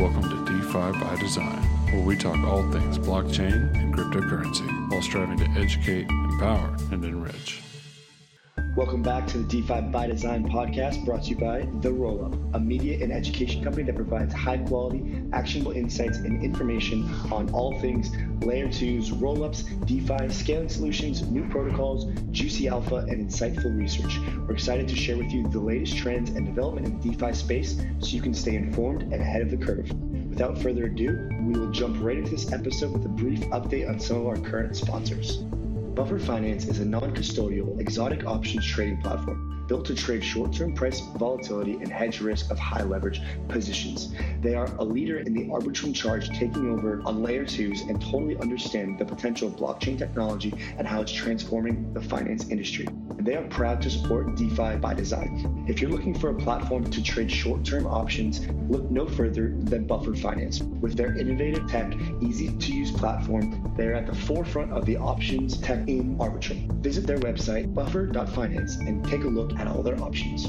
Welcome to DeFi by Design, where we talk all things blockchain and cryptocurrency while striving to educate, empower, and enrich. Welcome back to the DeFi by Design podcast brought to you by The Rollup, a media and education company that provides high quality, actionable insights and information on all things layer twos, rollups, DeFi, scaling solutions, new protocols, juicy alpha, and insightful research. We're excited to share with you the latest trends and development in the DeFi space so you can stay informed and ahead of the curve. Without further ado, we will jump right into this episode with a brief update on some of our current sponsors. Buffer Finance is a non custodial exotic options trading platform built to trade short term price volatility and hedge risk of high leverage positions. They are a leader in the arbitrum charge taking over on layer twos and totally understand the potential of blockchain technology and how it's transforming the finance industry. They are proud to support DeFi by design. If you're looking for a platform to trade short term options, look no further than Buffer Finance. With their innovative tech, easy to use platform, they are at the forefront of the options tech in Arbitrum. Visit their website, buffer.finance, and take a look at all their options.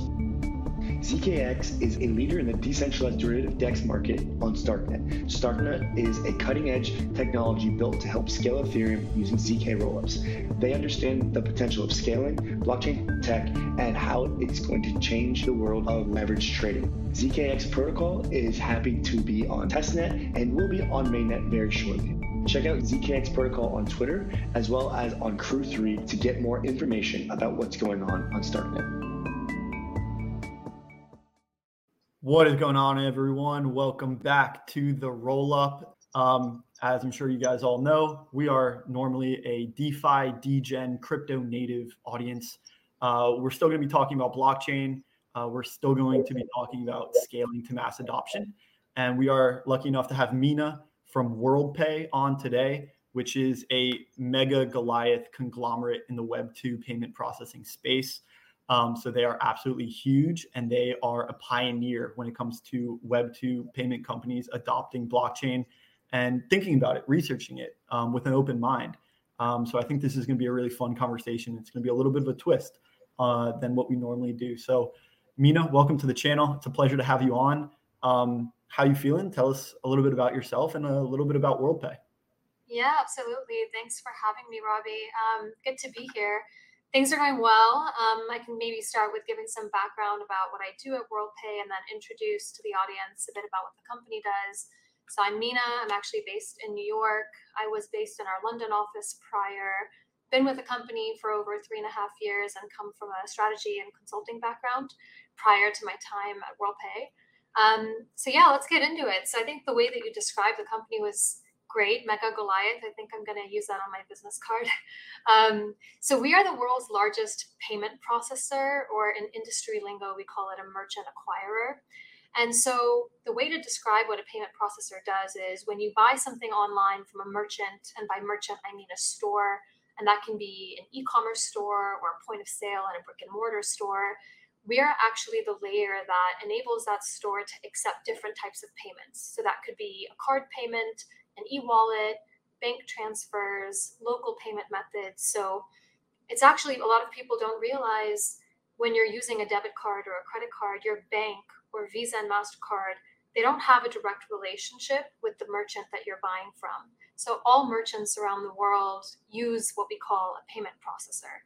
ZKX is a leader in the decentralized derivative DEX market on Starknet. Starknet is a cutting edge technology built to help scale Ethereum using ZK rollups. They understand the potential of scaling, blockchain tech, and how it's going to change the world of leverage trading. ZKX protocol is happy to be on testnet and will be on mainnet very shortly. Check out ZKX Protocol on Twitter as well as on Crew3 to get more information about what's going on on Starknet. What is going on, everyone? Welcome back to the roll up. Um, as I'm sure you guys all know, we are normally a DeFi, degen, crypto native audience. Uh, we're still going to be talking about blockchain. Uh, we're still going to be talking about scaling to mass adoption. And we are lucky enough to have Mina from WorldPay on today, which is a mega Goliath conglomerate in the Web2 payment processing space. Um, so they are absolutely huge and they are a pioneer when it comes to Web2 payment companies adopting blockchain and thinking about it, researching it um, with an open mind. Um, so I think this is going to be a really fun conversation. It's going to be a little bit of a twist uh, than what we normally do. So, Mina, welcome to the channel. It's a pleasure to have you on. Um, how you feeling? Tell us a little bit about yourself and a little bit about WorldPay. Yeah, absolutely. Thanks for having me, Robbie. Um, good to be here things are going well. Um, I can maybe start with giving some background about what I do at WorldPay and then introduce to the audience a bit about what the company does. So I'm Mina. I'm actually based in New York. I was based in our London office prior. Been with the company for over three and a half years and come from a strategy and consulting background prior to my time at WorldPay. Um, so yeah, let's get into it. So I think the way that you described the company was great, Mega Goliath. I think I'm going to use that on my business card. Um, so, we are the world's largest payment processor, or in industry lingo, we call it a merchant acquirer. And so, the way to describe what a payment processor does is when you buy something online from a merchant, and by merchant, I mean a store, and that can be an e commerce store or a point of sale and a brick and mortar store. We are actually the layer that enables that store to accept different types of payments. So, that could be a card payment, an e-wallet, bank transfers, local payment methods. So it's actually a lot of people don't realize when you're using a debit card or a credit card, your bank or Visa and MasterCard, they don't have a direct relationship with the merchant that you're buying from. So all merchants around the world use what we call a payment processor.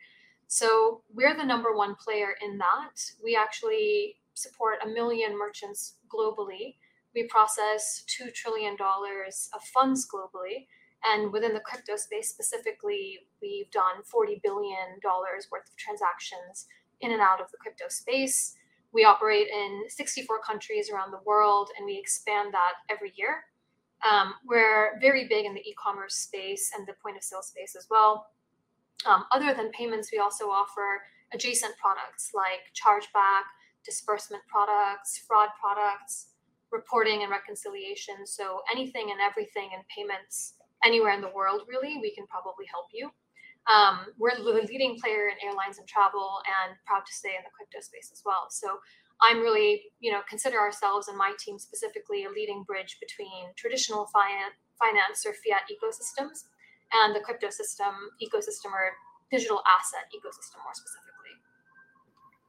So we're the number one player in that. We actually support a million merchants globally we process $2 trillion of funds globally. And within the crypto space specifically, we've done $40 billion worth of transactions in and out of the crypto space. We operate in 64 countries around the world and we expand that every year. Um, we're very big in the e commerce space and the point of sale space as well. Um, other than payments, we also offer adjacent products like chargeback, disbursement products, fraud products, reporting and reconciliation. So anything and everything in payments anywhere in the world, really, we can probably help you. Um, we're the leading player in airlines and travel, and proud to stay in the crypto space as well. So I'm really, you know, consider ourselves and my team specifically a leading bridge between traditional finance or fiat ecosystems and the crypto system ecosystem or digital asset ecosystem more specifically.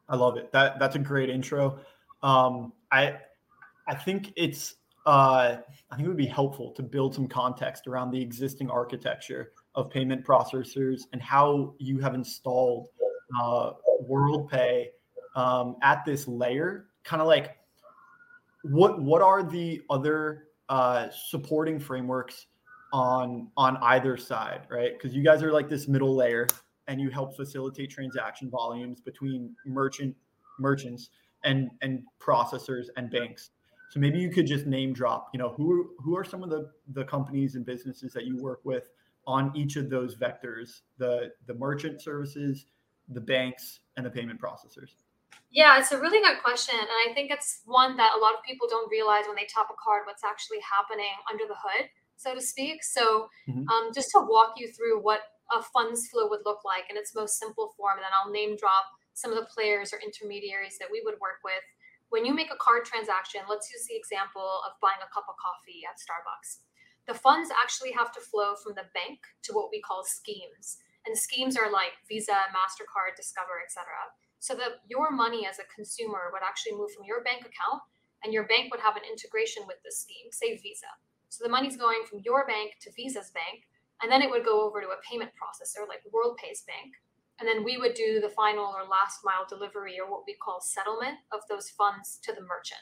I love it. That that's a great intro. Um, I I think it's uh, I think it would be helpful to build some context around the existing architecture of payment processors and how you have installed uh, WorldPay um, at this layer. Kind of like what what are the other uh, supporting frameworks on on either side, right? Because you guys are like this middle layer, and you help facilitate transaction volumes between merchant merchants and and processors and banks. So maybe you could just name drop, you know, who who are some of the the companies and businesses that you work with on each of those vectors, the the merchant services, the banks, and the payment processors. Yeah, it's a really good question. And I think it's one that a lot of people don't realize when they tap a card what's actually happening under the hood, so to speak. So, mm-hmm. um, just to walk you through what a funds flow would look like in its most simple form, and then I'll name drop some of the players or intermediaries that we would work with when you make a card transaction, let's use the example of buying a cup of coffee at Starbucks. The funds actually have to flow from the bank to what we call schemes. And schemes are like Visa, MasterCard, Discover, etc. So that your money as a consumer would actually move from your bank account and your bank would have an integration with the scheme, say Visa. So the money's going from your bank to Visa's bank, and then it would go over to a payment processor like WorldPay's bank, and then we would do the final or last mile delivery or what we call settlement of those funds to the merchant.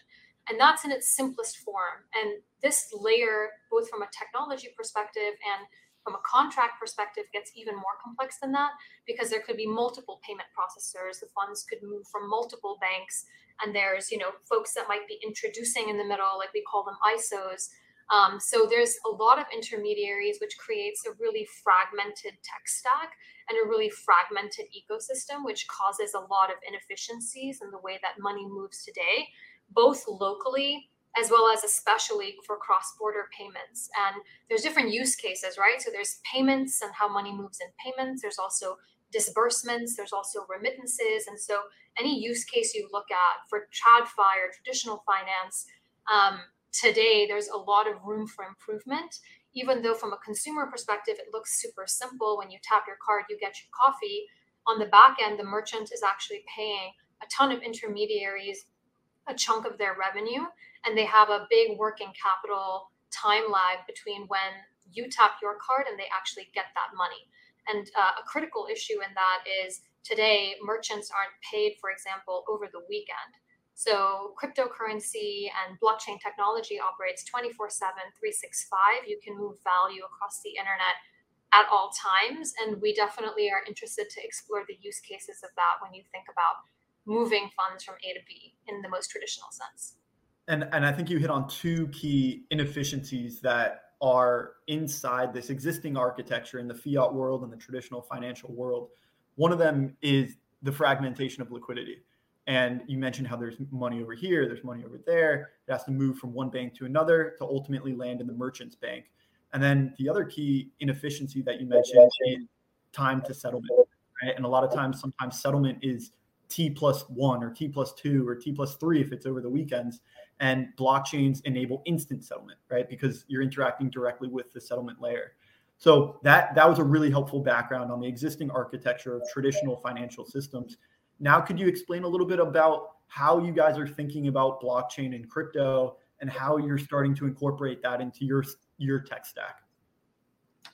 And that's in its simplest form. And this layer, both from a technology perspective and from a contract perspective, gets even more complex than that because there could be multiple payment processors. The funds could move from multiple banks. And there's, you know, folks that might be introducing in the middle, like we call them ISOs, um, so there's a lot of intermediaries, which creates a really fragmented tech stack and a really fragmented ecosystem, which causes a lot of inefficiencies in the way that money moves today, both locally as well as especially for cross-border payments. And there's different use cases, right? So there's payments and how money moves in payments. There's also disbursements. There's also remittances. And so any use case you look at for TradFi or traditional finance, um, today there's a lot of room for improvement. Even though from a consumer perspective it looks super simple when you tap your card you get your coffee. On the back end the merchant is actually paying a ton of intermediaries a chunk of their revenue and they have a big working capital time lag between when you tap your card and they actually get that money. And uh, a critical issue in that is today merchants aren't paid for example over the weekend so cryptocurrency and blockchain technology operates 24 7, 365. You can move value across the internet at all times. And we definitely are interested to explore the use cases of that when you think about moving funds from A to B in the most traditional sense. And, and I think you hit on two key inefficiencies that are inside this existing architecture in the fiat world and the traditional financial world. One of them is the fragmentation of liquidity. And you mentioned how there's money over here, there's money over there. It has to move from one bank to another to ultimately land in the merchant's bank. And then the other key inefficiency that you mentioned is time to settlement. Right? And a lot of times, sometimes settlement is T plus one or T plus two or T plus three if it's over the weekends. And blockchains enable instant settlement, right? Because you're interacting directly with the settlement layer. So that that was a really helpful background on the existing architecture of traditional financial systems. Now, could you explain a little bit about how you guys are thinking about blockchain and crypto and how you're starting to incorporate that into your your tech stack?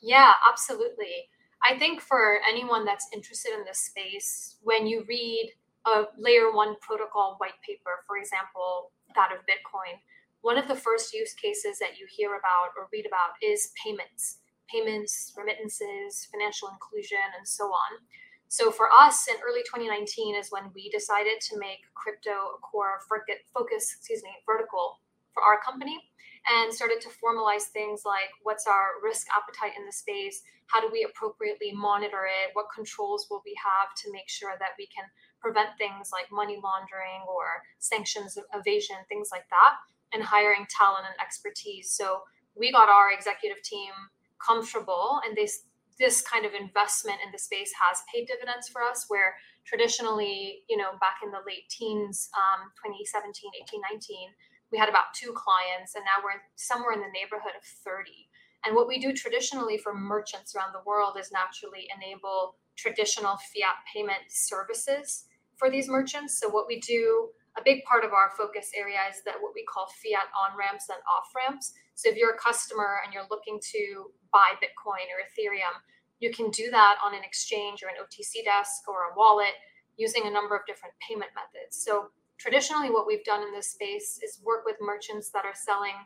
Yeah, absolutely. I think for anyone that's interested in this space, when you read a layer one protocol white paper, for example, that of Bitcoin, one of the first use cases that you hear about or read about is payments, payments, remittances, financial inclusion, and so on. So for us in early 2019 is when we decided to make crypto a core focus, excuse me, vertical for our company and started to formalize things like what's our risk appetite in the space, how do we appropriately monitor it, what controls will we have to make sure that we can prevent things like money laundering or sanctions evasion, things like that, and hiring talent and expertise. So we got our executive team comfortable and they this kind of investment in the space has paid dividends for us where traditionally you know back in the late teens um, 2017 18 19 we had about two clients and now we're somewhere in the neighborhood of 30 and what we do traditionally for merchants around the world is naturally enable traditional fiat payment services for these merchants so what we do a big part of our focus area is that what we call fiat on ramps and off ramps. So if you're a customer and you're looking to buy Bitcoin or Ethereum, you can do that on an exchange or an OTC desk or a wallet using a number of different payment methods. So traditionally, what we've done in this space is work with merchants that are selling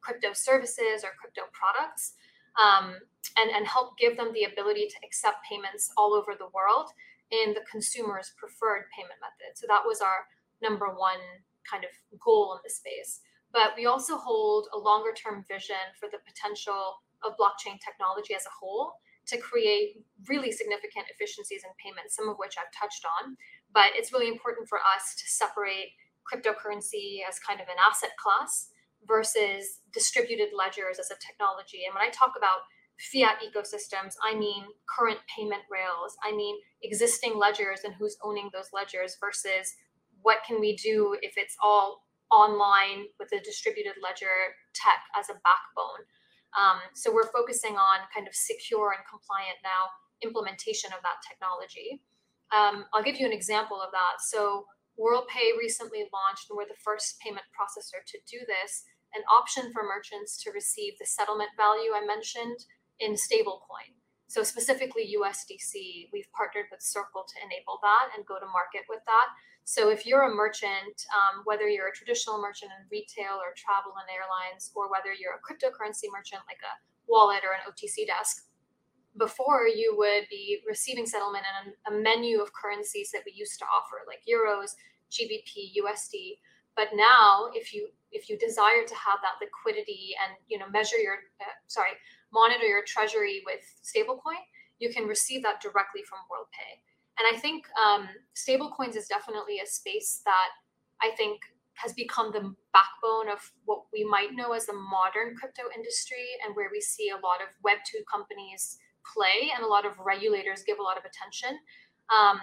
crypto services or crypto products um, and, and help give them the ability to accept payments all over the world in the consumer's preferred payment method. So that was our number one kind of goal in the space. But we also hold a longer term vision for the potential of blockchain technology as a whole to create really significant efficiencies in payments, some of which I've touched on. But it's really important for us to separate cryptocurrency as kind of an asset class versus distributed ledgers as a technology. And when I talk about fiat ecosystems, I mean current payment rails, I mean existing ledgers and who's owning those ledgers versus what can we do if it's all online with a distributed ledger tech as a backbone. Um, so we're focusing on kind of secure and compliant now implementation of that technology. Um, I'll give you an example of that. So WorldPay recently launched, and we're the first payment processor to do this, an option for merchants to receive the settlement value I mentioned in stablecoin. So specifically USDC, we've partnered with Circle to enable that and go to market with that. So if you're a merchant, um, whether you're a traditional merchant in retail or travel and airlines, or whether you're a cryptocurrency merchant like a wallet or an OTC desk, before you would be receiving settlement in a, menu of currencies that we used to offer, like euros, GBP, USD. But now, if you if you desire to have that liquidity and you know measure your uh, sorry monitor your treasury with stablecoin, you can receive that directly from WorldPay. And I think um, stablecoins is definitely a space that I think has become the backbone of what we might know as the modern crypto industry and where we see a lot of Web2 companies play and a lot of regulators give a lot of attention. Um,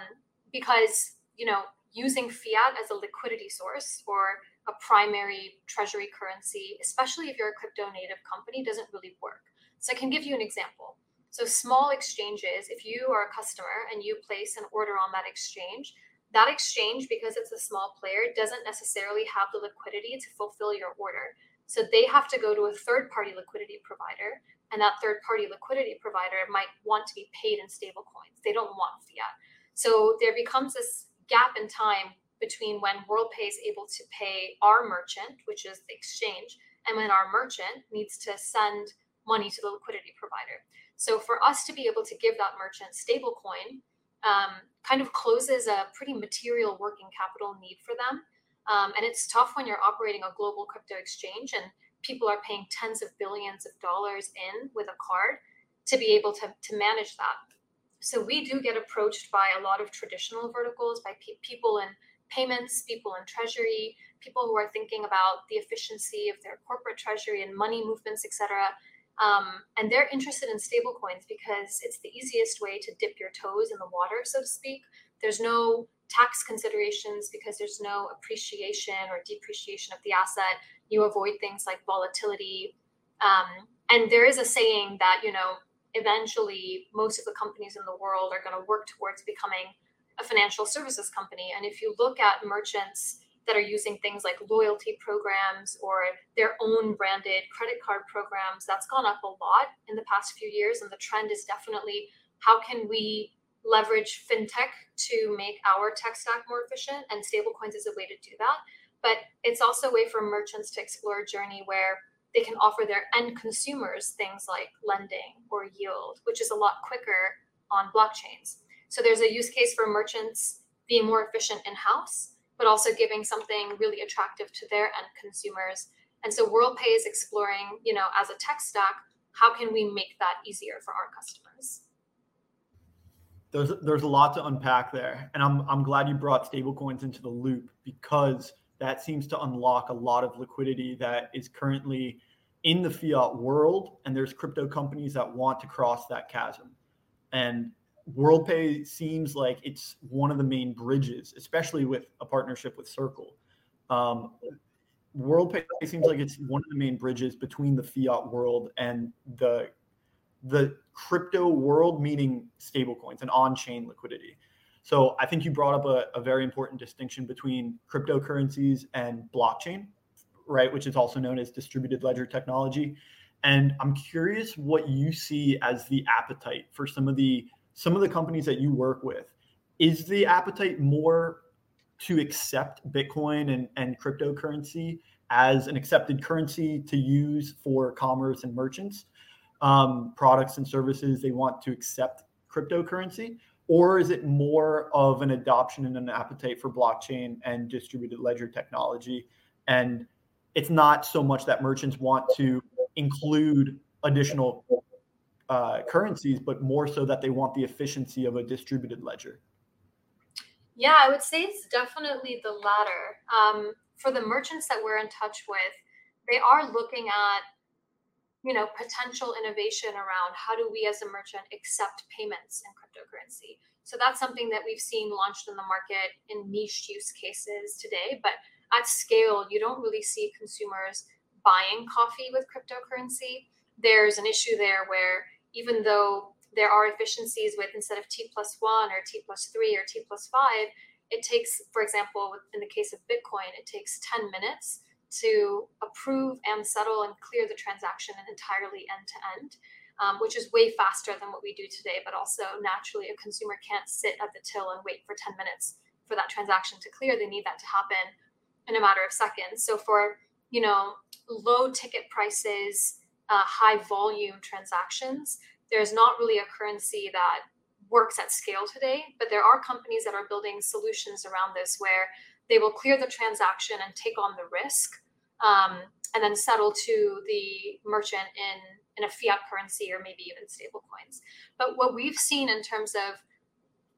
because, you know, using fiat as a liquidity source or a primary treasury currency, especially if you're a crypto native company, doesn't really work. So I can give you an example. So small exchanges, if you are a customer and you place an order on that exchange, that exchange, because it's a small player, doesn't necessarily have the liquidity to fulfill your order. So they have to go to a third party liquidity provider, and that third party liquidity provider might want to be paid in stable coins. They don't want fiat. So there becomes this gap in time between when WorldPay is able to pay our merchant, which is the exchange, and when our merchant needs to send money to the liquidity provider. So for us to be able to give that merchant stablecoin um, kind of closes a pretty material working capital need for them. Um, and it's tough when you're operating a global crypto exchange and people are paying tens of billions of dollars in with a card to be able to, to manage that. So we do get approached by a lot of traditional verticals, by pe- people in payments, people in treasury, people who are thinking about the efficiency of their corporate treasury and money movements, et cetera. Um, and they're interested in stablecoins because it's the easiest way to dip your toes in the water, so to speak. There's no tax considerations because there's no appreciation or depreciation of the asset. You avoid things like volatility. Um, and there is a saying that, you know, eventually most of the companies in the world are going to work towards becoming a financial services company. And if you look at merchants, that are using things like loyalty programs or their own branded credit card programs. That's gone up a lot in the past few years. And the trend is definitely how can we leverage fintech to make our tech stack more efficient? And stablecoins is a way to do that. But it's also a way for merchants to explore a journey where they can offer their end consumers things like lending or yield, which is a lot quicker on blockchains. So there's a use case for merchants being more efficient in house but also giving something really attractive to their end consumers. And so WorldPay is exploring, you know, as a tech stack, how can we make that easier for our customers? There's there's a lot to unpack there, and I'm I'm glad you brought stablecoins into the loop because that seems to unlock a lot of liquidity that is currently in the fiat world, and there's crypto companies that want to cross that chasm. And WorldPay seems like it's one of the main bridges, especially with a partnership with Circle. Um, WorldPay seems like it's one of the main bridges between the fiat world and the the crypto world, meaning stablecoins and on-chain liquidity. So I think you brought up a, a very important distinction between cryptocurrencies and blockchain, right? Which is also known as distributed ledger technology. And I'm curious what you see as the appetite for some of the some of the companies that you work with. Is the appetite more to accept Bitcoin and, and cryptocurrency as an accepted currency to use for commerce and merchants, um, products and services, they want to accept cryptocurrency? Or is it more of an adoption and an appetite for blockchain and distributed ledger technology? And it's not so much that merchants want to include additional uh, currencies, but more so that they want the efficiency of a distributed ledger. Yeah, I would say it's definitely the latter. Um, for the merchants that we're in touch with, they are looking at you know potential innovation around how do we as a merchant accept payments in cryptocurrency so that's something that we've seen launched in the market in niche use cases today but at scale you don't really see consumers buying coffee with cryptocurrency there's an issue there where even though there are efficiencies with instead of t plus one or t plus three or t plus five it takes, for example, in the case of Bitcoin, it takes 10 minutes to approve and settle and clear the transaction entirely end to end, um, which is way faster than what we do today. But also, naturally, a consumer can't sit at the till and wait for 10 minutes for that transaction to clear. They need that to happen in a matter of seconds. So, for you know, low ticket prices, uh, high volume transactions, there's not really a currency that works at scale today, but there are companies that are building solutions around this where they will clear the transaction and take on the risk um, and then settle to the merchant in, in a fiat currency or maybe even stable coins. But what we've seen in terms of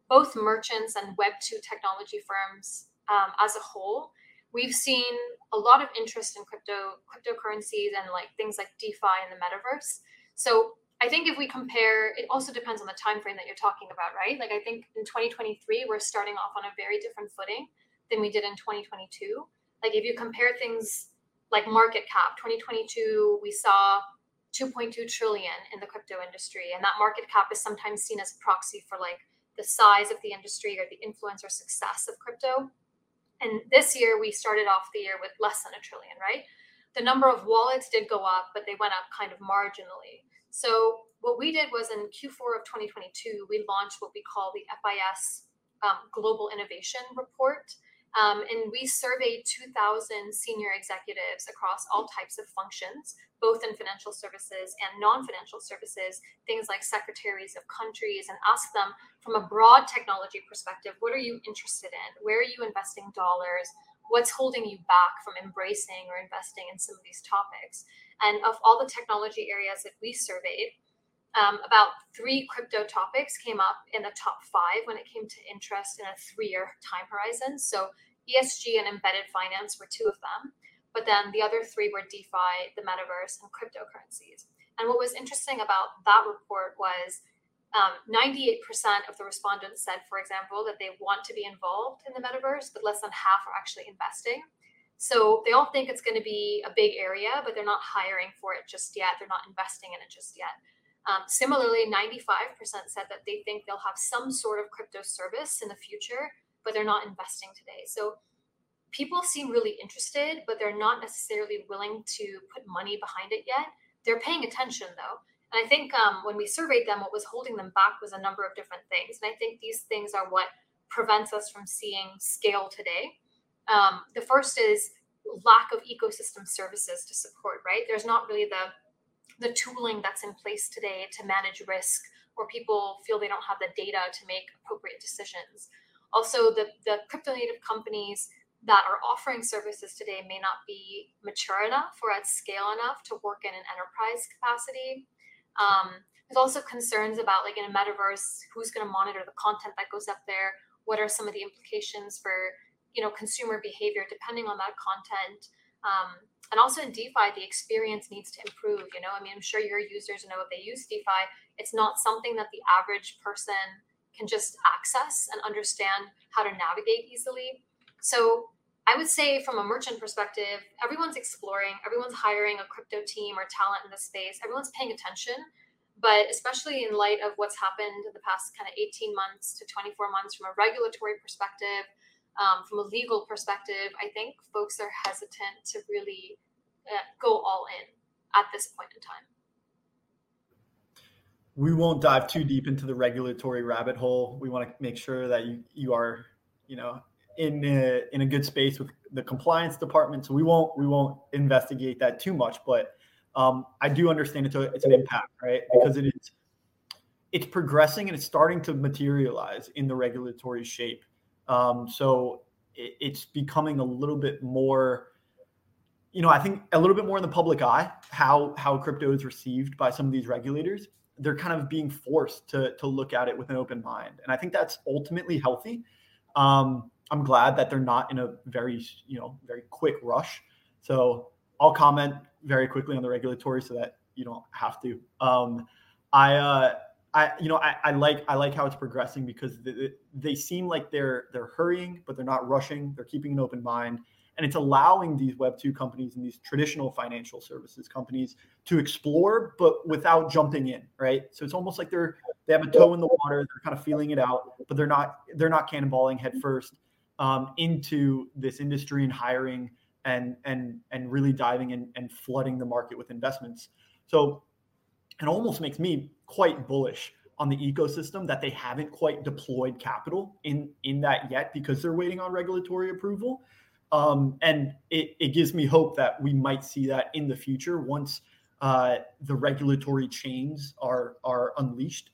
both merchants and Web2 technology firms um, as a whole, we've seen a lot of interest in crypto cryptocurrencies and like things like DeFi and the metaverse. So I think if we compare, it also depends on the time frame that you're talking about, right? Like I think in 2023 we're starting off on a very different footing than we did in 2022. Like if you compare things like market cap, 2022 we saw 2.2 trillion in the crypto industry, and that market cap is sometimes seen as a proxy for like the size of the industry or the influence or success of crypto. And this year we started off the year with less than a trillion, right? The number of wallets did go up, but they went up kind of marginally. So what we did was in Q4 of 2022, we launched what we call the FIS um, Global Innovation Report. Um, and we surveyed 2,000 senior executives across all types of functions, both in financial services and non financial services, things like secretaries of countries, and asked them from a broad technology perspective what are you interested in? Where are you investing dollars? What's holding you back from embracing or investing in some of these topics? And of all the technology areas that we surveyed, um, about three crypto topics came up in the top five when it came to interest in a three year time horizon. So ESG and embedded finance were two of them. But then the other three were DeFi, the metaverse, and cryptocurrencies. And what was interesting about that report was um, 98% of the respondents said, for example, that they want to be involved in the metaverse, but less than half are actually investing. So they all think it's going to be a big area, but they're not hiring for it just yet. They're not investing in it just yet. Um, similarly, 95% said that they think they'll have some sort of crypto service in the future, but they're not investing today. So people seem really interested, but they're not necessarily willing to put money behind it yet. They're paying attention though. And I think um, when we surveyed them, what was holding them back was a number of different things. And I think these things are what prevents us from seeing scale today. Um, the first is lack of ecosystem services to support, right? There's not really the the tooling that's in place today to manage risk or people feel they don't have the data to make appropriate decisions. Also, the, the crypto native companies that are offering services today may not be mature enough or at scale enough to work in an enterprise capacity. Um, there's also concerns about like in a metaverse, who's going to monitor the content that goes up there? What are some of the implications for you know consumer behavior depending on that content um, and also in defi the experience needs to improve you know? I mean i'm sure your users know if they use defi it's not something that the average person can just access and understand how to navigate easily. So i would say from a merchant perspective everyone's exploring everyone's hiring a crypto team or talent in the space everyone's paying attention. But especially in light of what's happened in the past kind of 18 months to 24 months from a regulatory perspective, um, from a legal perspective, I think folks are hesitant to really uh, go all in at this point in time. We won't dive too deep into the regulatory rabbit hole. We want to make sure that you, you are, you know, in a, in a good space with the compliance department. So we won't we won't investigate that too much, but um, I do understand it's a, it's an impact, right? Because it is it's progressing and it's starting to materialize in the regulatory shape. Um, so it, it's becoming a little bit more, you know, I think a little bit more in the public eye how how crypto is received by some of these regulators. They're kind of being forced to to look at it with an open mind, and I think that's ultimately healthy. Um, I'm glad that they're not in a very you know very quick rush. So I'll comment very quickly on the regulatory so that you don't have to. Um, I, uh, I, you know, I, I, like I like how it's progressing because they, they seem like they're they're hurrying, but they're not rushing. They're keeping an open mind, and it's allowing these Web two companies and these traditional financial services companies to explore, but without jumping in, right? So it's almost like they're they have a toe in the water. They're kind of feeling it out, but they're not they're not cannonballing headfirst um, into this industry and hiring and and and really diving in and flooding the market with investments. So it almost makes me quite bullish on the ecosystem that they haven't quite deployed capital in in that yet because they're waiting on regulatory approval. Um, and it, it gives me hope that we might see that in the future once uh, the regulatory chains are are unleashed.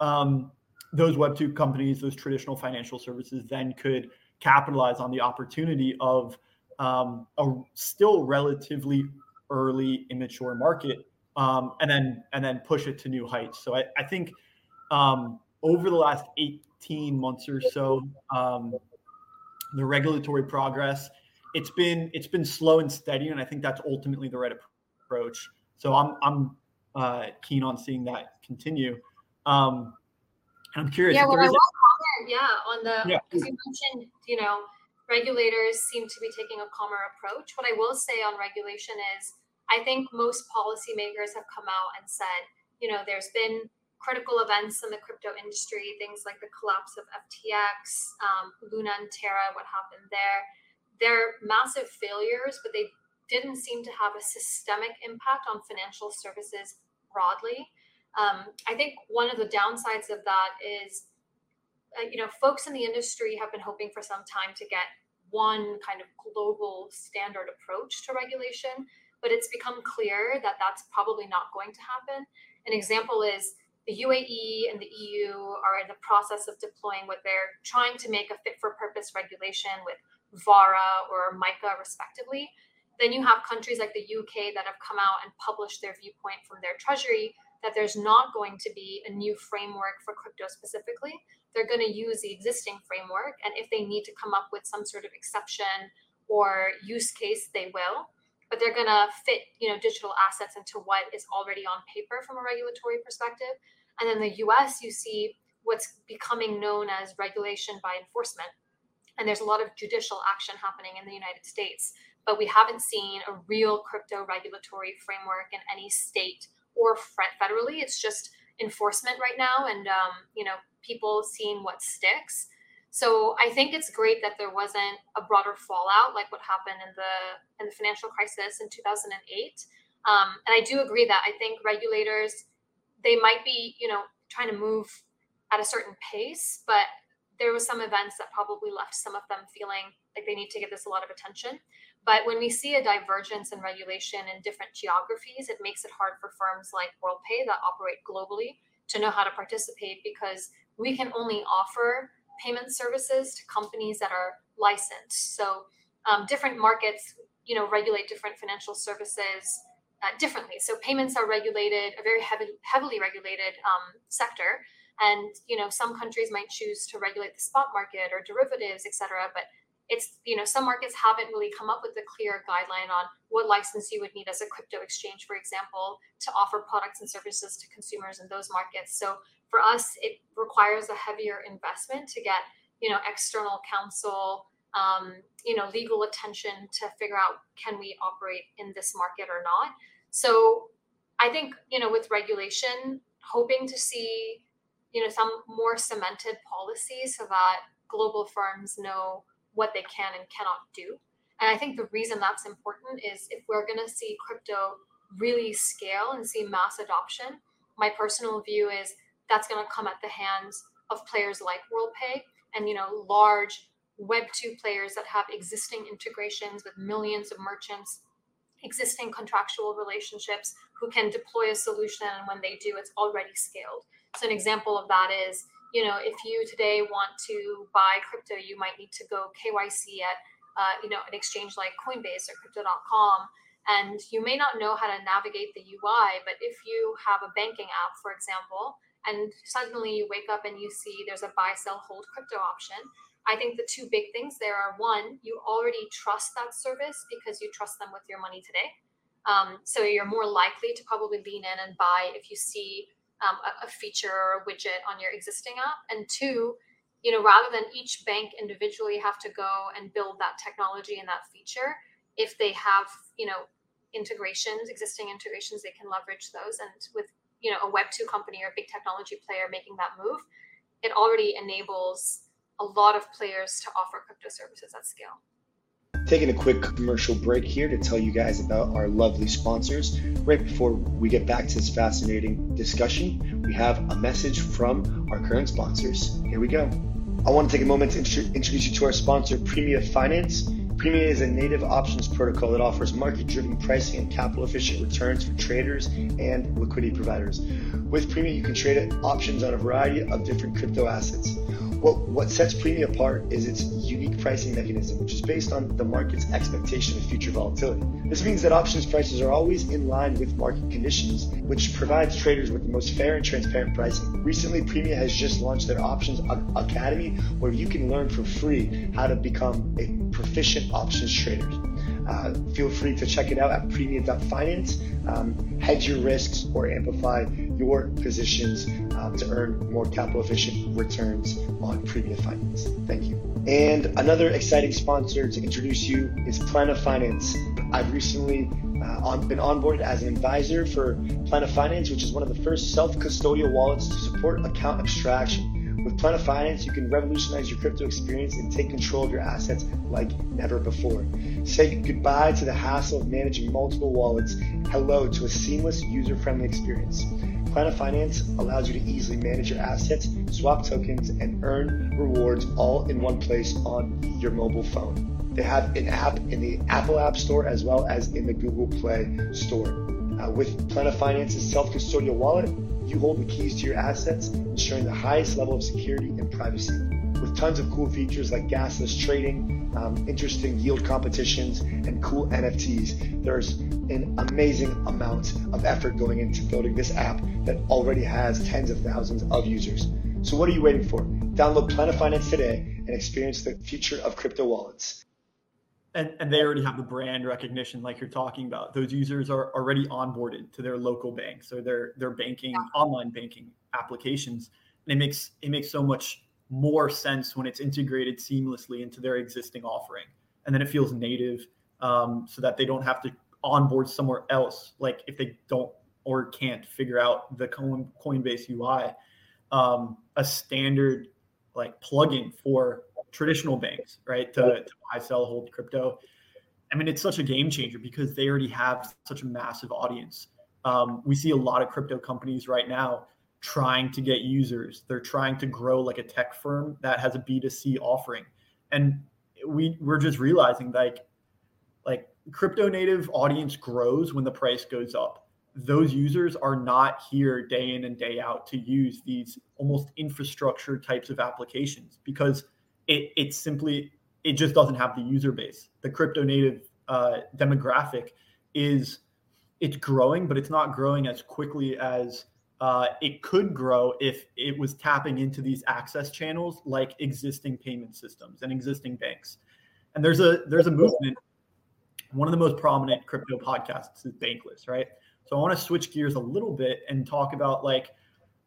Um, those Web two companies, those traditional financial services, then could capitalize on the opportunity of um, a still relatively early immature market um, and then and then push it to new heights so i, I think um, over the last 18 months or so um, the regulatory progress it's been it's been slow and steady and i think that's ultimately the right approach so i'm i'm uh, keen on seeing that continue um, i'm curious yeah well, I will comment, yeah on the yeah. you mentioned you know regulators seem to be taking a calmer approach. What I will say on regulation is I think most policymakers have come out and said, you know, there's been critical events in the crypto industry, things like the collapse of FTX, um, Luna and Terra, what happened there. They're massive failures, but they didn't seem to have a systemic impact on financial services broadly. Um, I think one of the downsides of that is uh, you know, folks in the industry have been hoping for some time to get one kind of global standard approach to regulation, but it's become clear that that's probably not going to happen. An example is the UAE and the EU are in the process of deploying what they're trying to make a fit for purpose regulation with VARA or MICA, respectively. Then you have countries like the UK that have come out and published their viewpoint from their treasury that there's not going to be a new framework for crypto specifically, they're going to use the existing framework. And if they need to come up with some sort of exception or use case, they will. But they're going to fit, you know, digital assets into what is already on paper from a regulatory perspective. And then the US, you see what's becoming known as regulation by enforcement. And there's a lot of judicial action happening in the United States, but we haven't seen a real crypto regulatory framework in any state or federally. It's just enforcement right now, and um, you know, people seeing what sticks. So I think it's great that there wasn't a broader fallout like what happened in the in the financial crisis in 2008. Um, and I do agree that I think regulators they might be you know trying to move at a certain pace, but there was some events that probably left some of them feeling like they need to give this a lot of attention. But when we see a divergence in regulation in different geographies, it makes it hard for firms like WorldPay that operate globally to know how to participate because we can only offer payment services to companies that are licensed. So um, different markets, you know, regulate different financial services uh, differently. So payments are regulated, a very heavy, heavily regulated um, sector, and you know, some countries might choose to regulate the spot market or derivatives, et cetera. But it's you know some markets haven't really come up with a clear guideline on what license you would need as a crypto exchange for example to offer products and services to consumers in those markets so for us it requires a heavier investment to get you know external counsel um, you know legal attention to figure out can we operate in this market or not so i think you know with regulation hoping to see, you know, some more cemented policies so that global firms know what they can and cannot do. And I think the reason that's important is if we're going to see crypto really scale and see mass adoption, my personal view is that's going to come at the hands of players like WorldPay and you know large web 2 players that have existing integrations with millions of merchants existing contractual relationships who can deploy a solution and when they do it's already scaled. So an example of that is you know if you today want to buy crypto you might need to go kyc at uh, you know an exchange like coinbase or crypto.com and you may not know how to navigate the ui but if you have a banking app for example and suddenly you wake up and you see there's a buy sell hold crypto option. I think the two big things there are one you already trust that service because you trust them with your money today. Um, so you're more likely to probably lean in and buy if you see um, a, a feature or a widget on your existing app. And two you know rather than each bank individually have to go and build that technology and that feature if they have you know integrations existing integrations they can leverage those. And with you know a web 2 company or a big technology player making that move it already enables a lot of players to offer crypto services at scale. Taking a quick commercial break here to tell you guys about our lovely sponsors. Right before we get back to this fascinating discussion we have a message from our current sponsors. Here we go. I want to take a moment to introduce you to our sponsor premia finance Premia is a native options protocol that offers market driven pricing and capital efficient returns for traders and liquidity providers. With Premia, you can trade options on a variety of different crypto assets. What, what sets Premia apart is its unique pricing mechanism, which is based on the market's expectation of future volatility. This means that options prices are always in line with market conditions, which provides traders with the most fair and transparent pricing. Recently, Premia has just launched their Options Academy, where you can learn for free how to become a proficient options trader. Uh, feel free to check it out at premia.finance. Um, hedge your risks or amplify your positions um, to earn more capital efficient returns on Premia Finance. Thank you. And another exciting sponsor to introduce you is Plena Finance. I've recently uh, on, been onboarded as an advisor for Plena Finance, which is one of the first self custodial wallets to support account abstraction. With Plena Finance, you can revolutionize your crypto experience and take control of your assets like never before. Say goodbye to the hassle of managing multiple wallets. Hello to a seamless, user friendly experience. Plena Finance allows you to easily manage your assets, swap tokens, and earn rewards all in one place on your mobile phone. They have an app in the Apple App Store as well as in the Google Play Store. Uh, with Plena Finance's self custodial wallet, you hold the keys to your assets, ensuring the highest level of security and privacy. With tons of cool features like gasless trading, um, interesting yield competitions, and cool NFTs, there's an amazing amount of effort going into building this app that already has tens of thousands of users. So what are you waiting for? Download Plena Finance today and experience the future of crypto wallets and, and they already have the brand recognition like you're talking about. Those users are already onboarded to their local bank. So their their banking yeah. online banking applications. And it makes it makes so much more sense when it's integrated seamlessly into their existing offering. And then it feels native um, so that they don't have to onboard somewhere else like if they don't or can't figure out the coinbase ui um, a standard like plugin for traditional banks, right? To, to buy, sell, hold crypto. I mean, it's such a game changer because they already have such a massive audience. Um, we see a lot of crypto companies right now trying to get users. They're trying to grow like a tech firm that has a B2C offering. And we we're just realizing like like crypto native audience grows when the price goes up. Those users are not here day in and day out to use these almost infrastructure types of applications because it it simply it just doesn't have the user base. The crypto native uh, demographic is it's growing, but it's not growing as quickly as uh, it could grow if it was tapping into these access channels like existing payment systems and existing banks. And there's a there's a movement. One of the most prominent crypto podcasts is Bankless, right? So I want to switch gears a little bit and talk about like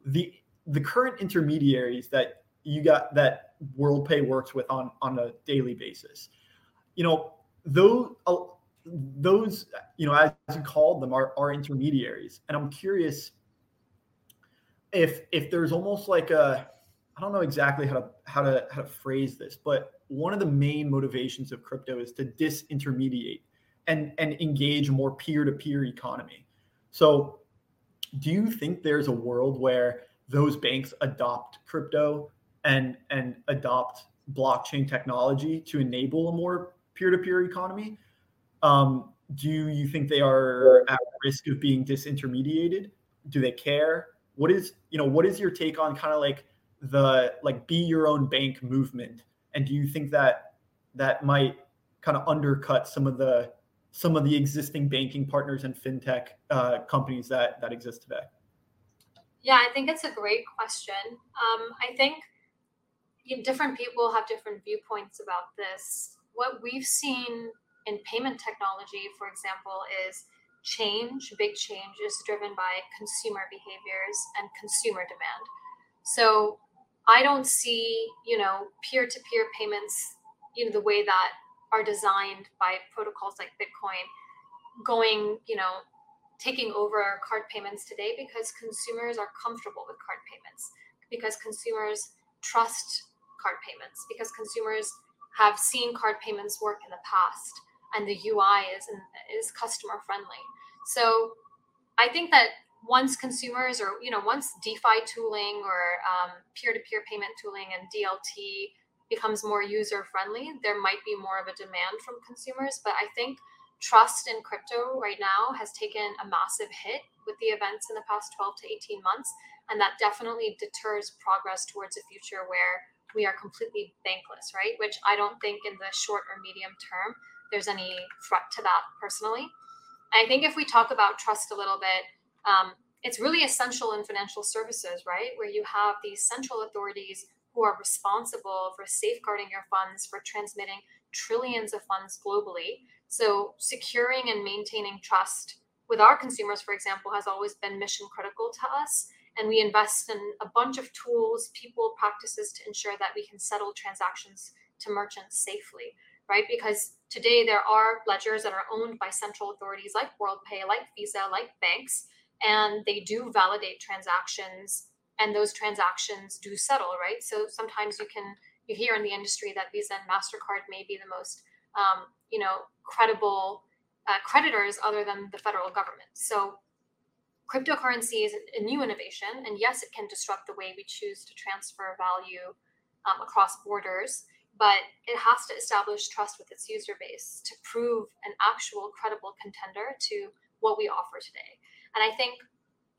the the current intermediaries that you got that WorldPay works with on on a daily basis. You know, those uh, those you know as you called them are, are intermediaries, and I'm curious. if if there's almost like a I don't know exactly how to how to how to phrase this, but one of the main motivations of crypto is to disintermediate and and engage more peer-to-peer economy. So do you think there's a world where those banks adopt crypto and and adopt blockchain technology to enable a more peer-to-peer economy? Um, do you think they are at risk of being disintermediated? Do they care? What is you know what is your take on kind of like the like be your own bank movement? And do you think that that might kind of undercut some of the some of the existing banking partners and fintech uh, companies that that exist today? Yeah, I think it's a great question. Um, I think different people have different viewpoints about this. What we've seen in payment technology, for example, is change, big change, is driven by consumer behaviors and consumer demand. So I don't see, you know, peer-to-peer payments, you know, the way that are designed by protocols like Bitcoin going, you know, taking over card payments today because consumers are comfortable with card payments, because consumers trust card payments, because consumers have seen card payments work in the past and the UI is is customer friendly. So I think that once consumers or you know once DeFi tooling or um, peer-to-peer payment tooling and DLT becomes more user friendly, there might be more of a demand from consumers. But I think trust in crypto right now has taken a massive hit with the events in the past 12 to 18 months. And that definitely deters progress towards a future where we are completely bankless, right? Which I don't think in the short or medium term there's any threat to that personally. I think if we talk about trust a little bit, um, it's really essential in financial services, right? Where you have these central authorities who are responsible for safeguarding your funds, for transmitting trillions of funds globally. So, securing and maintaining trust with our consumers, for example, has always been mission critical to us. And we invest in a bunch of tools, people, practices to ensure that we can settle transactions to merchants safely, right? Because today there are ledgers that are owned by central authorities like WorldPay, like Visa, like banks, and they do validate transactions and those transactions do settle, right? So sometimes you can you hear in the industry that Visa and Mastercard may be the most um, you know credible uh, creditors other than the federal government. So cryptocurrency is a new innovation, and yes, it can disrupt the way we choose to transfer value um, across borders. But it has to establish trust with its user base to prove an actual credible contender to what we offer today. And I think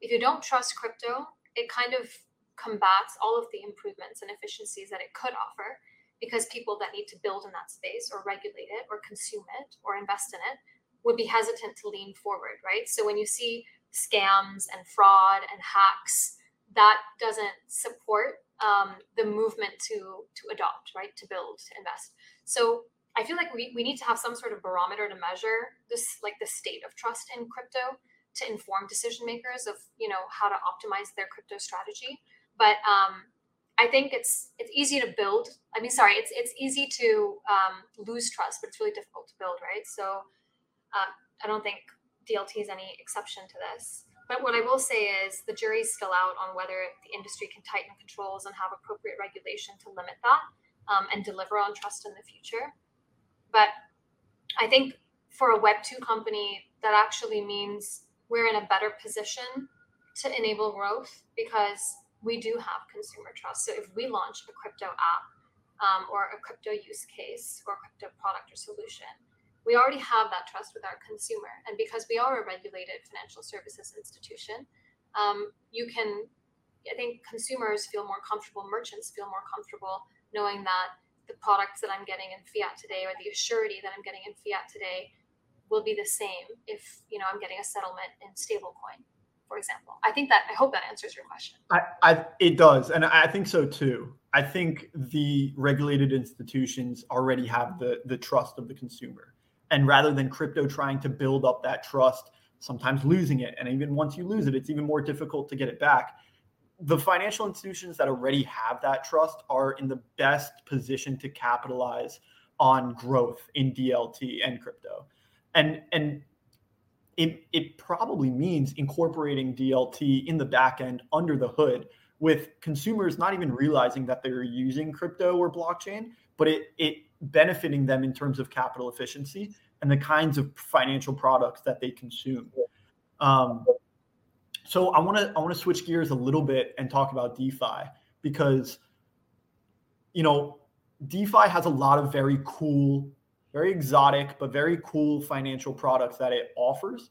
if you don't trust crypto, it kind of combats all of the improvements and efficiencies that it could offer because people that need to build in that space or regulate it or consume it or invest in it would be hesitant to lean forward, right? So when you see scams and fraud and hacks, that doesn't support um, the movement to to adopt, right? To build, to invest. So I feel like we, we need to have some sort of barometer to measure this, like the state of trust in crypto to inform decision makers of you know how to optimize their crypto strategy but um, i think it's it's easy to build i mean sorry it's it's easy to um, lose trust but it's really difficult to build right so uh, i don't think dlt is any exception to this but what i will say is the jury's still out on whether the industry can tighten controls and have appropriate regulation to limit that um, and deliver on trust in the future but i think for a web 2 company that actually means we're in a better position to enable growth because we do have consumer trust. So if we launch a crypto app um, or a crypto use case or crypto product or solution, we already have that trust with our consumer. And because we are a regulated financial services institution, um, you can, I think consumers feel more comfortable, merchants feel more comfortable knowing that the products that I'm getting in fiat today or the assurity that I'm getting in fiat today will be the same if you know I'm getting a settlement in stablecoin, for example. I think that I hope that answers your question. I, I it does, and I think so too. I think the regulated institutions already have the the trust of the consumer, and rather than crypto trying to build up that trust, sometimes losing it, and even once you lose it, it's even more difficult to get it back. The financial institutions that already have that trust are in the best position to capitalize on growth in DLT and crypto and and it, it probably means incorporating DLT in the back end under the hood with consumers not even realizing that they're using crypto or blockchain, but it, it benefiting them in terms of capital efficiency and the kinds of financial products that they consume. Um, so I want to I want to switch gears a little bit and talk about DeFi because you know DeFi has a lot of very cool very exotic but very cool financial products that it offers.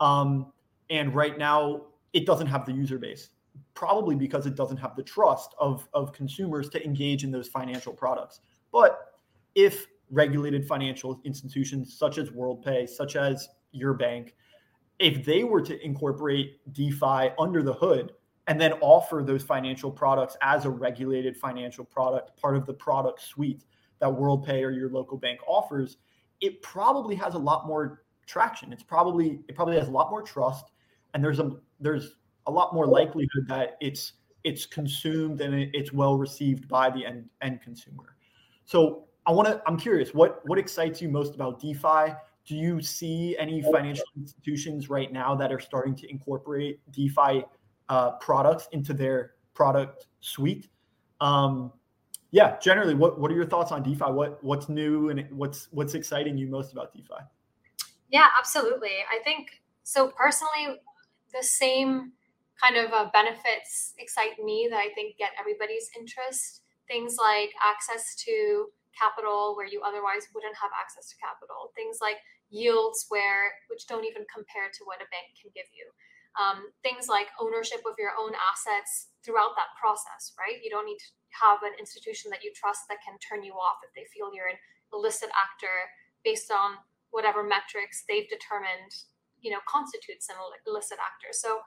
Um, and right now, it doesn't have the user base, probably because it doesn't have the trust of, of consumers to engage in those financial products. But if regulated financial institutions such as WorldPay, such as your bank, if they were to incorporate DeFi under the hood and then offer those financial products as a regulated financial product, part of the product suite, that WorldPay or your local bank offers, it probably has a lot more traction. It's probably it probably has a lot more trust, and there's a there's a lot more likelihood that it's it's consumed and it's well received by the end end consumer. So I want to I'm curious what what excites you most about DeFi? Do you see any financial institutions right now that are starting to incorporate DeFi uh, products into their product suite? Um, yeah, generally, what what are your thoughts on DeFi? What what's new and what's what's exciting you most about DeFi? Yeah, absolutely. I think so. Personally, the same kind of uh, benefits excite me that I think get everybody's interest. Things like access to capital where you otherwise wouldn't have access to capital. Things like yields where which don't even compare to what a bank can give you. Um, things like ownership of your own assets throughout that process, right? You don't need to have an institution that you trust that can turn you off if they feel you're an illicit actor based on whatever metrics they've determined you know constitutes an illicit actor so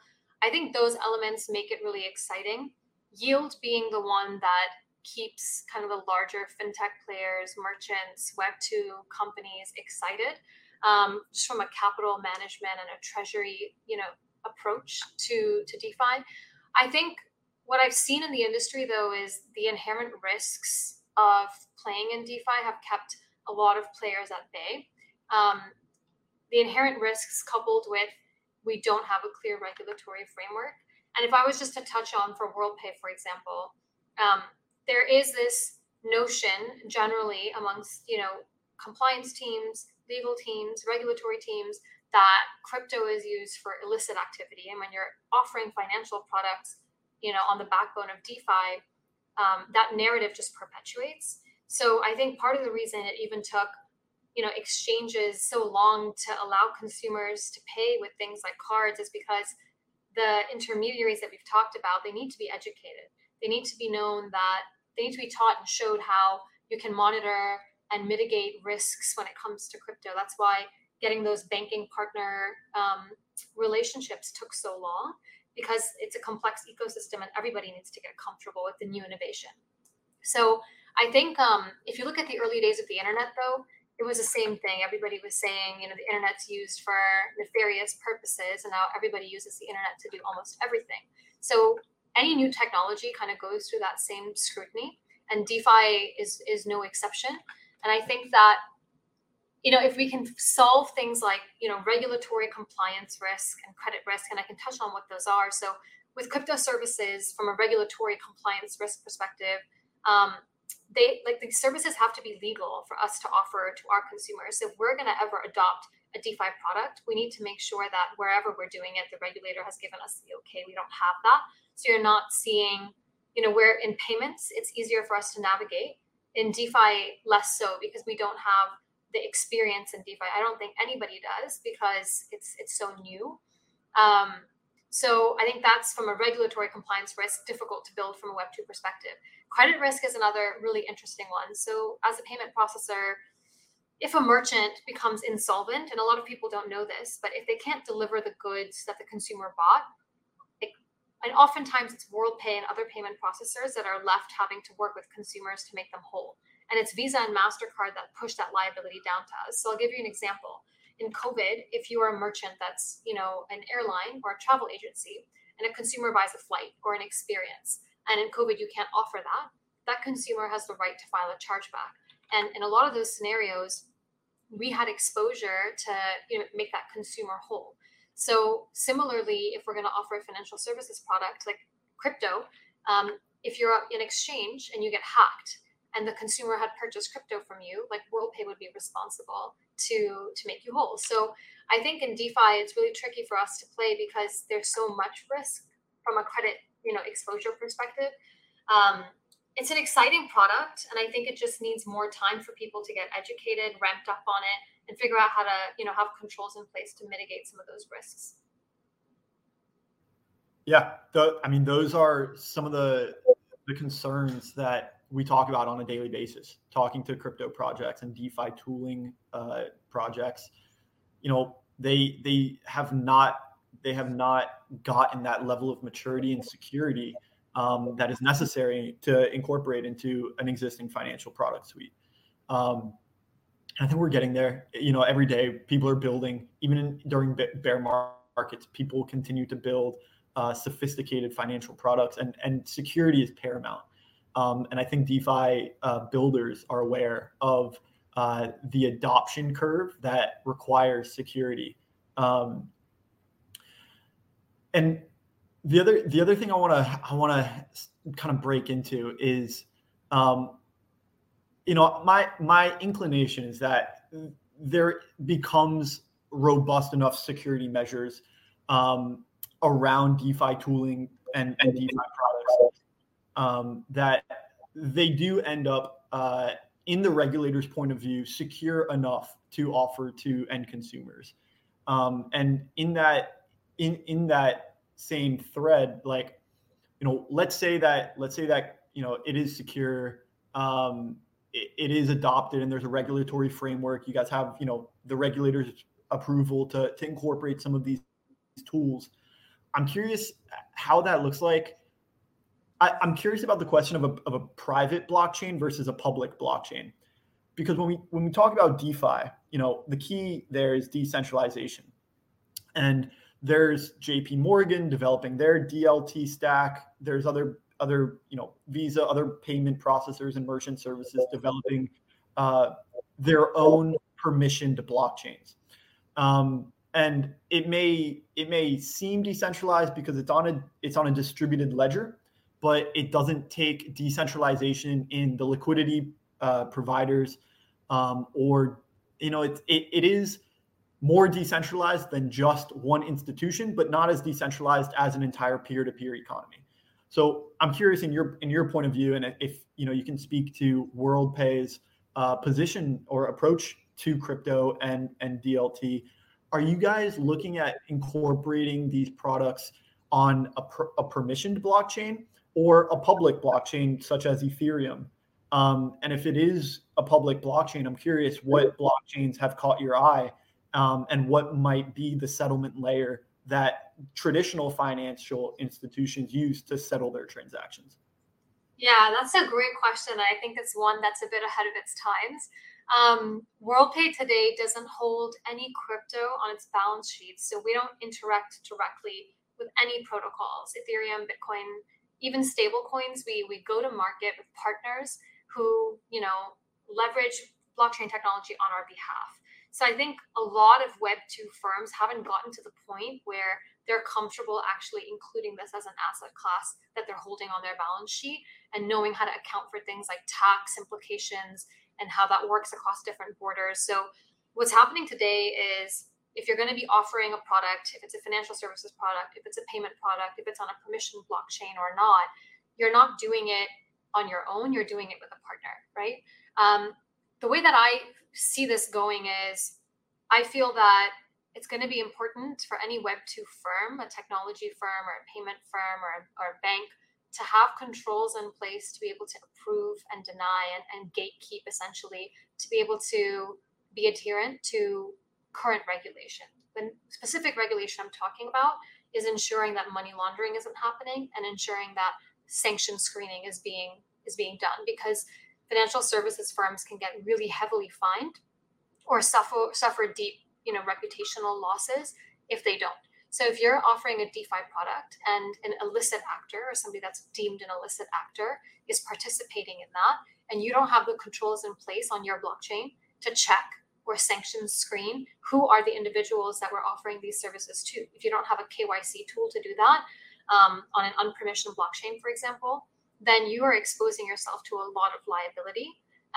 i think those elements make it really exciting yield being the one that keeps kind of the larger fintech players merchants web 2 companies excited um, just from a capital management and a treasury you know approach to to defi i think what I've seen in the industry, though, is the inherent risks of playing in DeFi have kept a lot of players at bay. Um, the inherent risks coupled with we don't have a clear regulatory framework. And if I was just to touch on for WorldPay, for example, um, there is this notion generally amongst you know compliance teams, legal teams, regulatory teams that crypto is used for illicit activity. And when you're offering financial products you know, on the backbone of DeFi, um, that narrative just perpetuates. So I think part of the reason it even took, you know, exchanges so long to allow consumers to pay with things like cards is because the intermediaries that we've talked about, they need to be educated. They need to be known that they need to be taught and showed how you can monitor and mitigate risks when it comes to crypto. That's why getting those banking partner um, relationships took so long because it's a complex ecosystem and everybody needs to get comfortable with the new innovation. So I think um, if you look at the early days of the internet, though, it was the same thing. Everybody was saying, you know, the internet's used for nefarious purposes, and now everybody uses the internet to do almost everything. So any new technology kind of goes through that same scrutiny, and DeFi is is no exception. And I think that you know, if we can solve things like, you know, regulatory compliance risk and credit risk, and I can touch on what those are. So with crypto services, from a regulatory compliance risk perspective, um, they like the services have to be legal for us to offer to our consumers. If we're going to ever adopt a DeFi product, we need to make sure that wherever we're doing it, the regulator has given us the okay. We don't have that, so you're not seeing, you know, where in payments it's easier for us to navigate. In DeFi, less so because we don't have the experience in DeFi. I don't think anybody does because it's it's so new. Um, so I think that's from a regulatory compliance risk difficult to build from a Web two perspective. Credit risk is another really interesting one. So as a payment processor, if a merchant becomes insolvent, and a lot of people don't know this, but if they can't deliver the goods that the consumer bought, and oftentimes it's WorldPay and other payment processors that are left having to work with consumers to make them whole and it's Visa and MasterCard that push that liability down to us. So I'll give you an example. In COVID, if you are a merchant that's, you know, an airline or a travel agency and a consumer buys a flight or an experience, and in COVID you can't offer that, that consumer has the right to file a chargeback. And in a lot of those scenarios, we had exposure to you know make that consumer whole. So similarly, if we're going to offer a financial services product like crypto, um, if you're in exchange and you get hacked and the consumer had purchased crypto from you, like WorldPay would be responsible to to make you whole. So I think in DeFi it's really tricky for us to play because there's so much risk from a credit you know exposure perspective. Um, it's an exciting product, and I think it just needs more time for people to get educated, ramped up on it, and figure out how to you know have controls in place to mitigate some of those risks. Yeah, the, I mean, those are some of the the concerns that we talk about on a daily basis. Talking to crypto projects and DeFi tooling uh, projects, you know, they they have not they have not gotten that level of maturity and security um, that is necessary to incorporate into an existing financial product suite. Um, I think we're getting there. You know, every day people are building, even in, during bear markets, people continue to build uh, sophisticated financial products, and and security is paramount. Um, and I think DeFi uh, builders are aware of uh, the adoption curve that requires security. Um, and the other the other thing I want to I want to kind of break into is, um, you know, my my inclination is that there becomes robust enough security measures um, around DeFi tooling and, and DeFi products um, that they do end up uh, in the regulator's point of view secure enough to offer to end consumers. Um, and in that in in that same thread like you know let's say that let's say that you know it is secure um, it, is adopted and there's a regulatory framework. You guys have you know the regulators approval to, to incorporate some of these tools. I'm curious how that looks like. I, am curious about the question of a, of a private blockchain versus a public blockchain. Because when we when we talk about defi you know the key there is decentralization. And there's jp morgan developing their dlt stack. There's other other you know visa other payment processors and merchant services developing uh, their own permissioned blockchains. Um, and it may it may seem decentralized because it's on a it's on a distributed ledger but it doesn't take decentralization in the liquidity uh, providers um, or you know it, it, it is more decentralized than just one institution but not as decentralized as an entire peer-to-peer economy so i'm curious in your in your point of view and if you know you can speak to worldpay's uh, position or approach to crypto and and dlt are you guys looking at incorporating these products on a, per, a permissioned blockchain or a public blockchain such as Ethereum? Um, and if it is a public blockchain, I'm curious what blockchains have caught your eye um, and what might be the settlement layer that traditional financial institutions use to settle their transactions. Yeah, that's a great question. I think it's one that's a bit ahead of its times. Um, WorldPay today doesn't hold any crypto on its balance sheet, so we don't interact directly with any protocols, Ethereum, Bitcoin, even stable coins we we go to market with partners who you know leverage blockchain technology on our behalf so i think a lot of web 2 firms haven't gotten to the point where they're comfortable actually including this as an asset class that they're holding on their balance sheet and knowing how to account for things like tax implications and how that works across different borders so what's happening today is if you're going to be offering a product, if it's a financial services product, if it's a payment product, if it's on a permission blockchain or not, you're not doing it on your own. You're doing it with a partner, right? Um, the way that I see this going is I feel that it's going to be important for any Web2 firm, a technology firm or a payment firm or, or a bank to have controls in place to be able to approve and deny and, and gatekeep essentially to be able to be adherent to current regulation. The specific regulation I'm talking about is ensuring that money laundering isn't happening and ensuring that sanction screening is being is being done because financial services firms can get really heavily fined or suffer suffer deep you know reputational losses if they don't so if you're offering a defi product and an illicit actor or somebody that's deemed an illicit actor is participating in that and you don't have the controls in place on your blockchain to check or sanction screen who are the individuals that we're offering these services to. If you don't have a KYC tool to do that um, on an unpermissioned blockchain, for example, then you are exposing yourself to a lot of liability.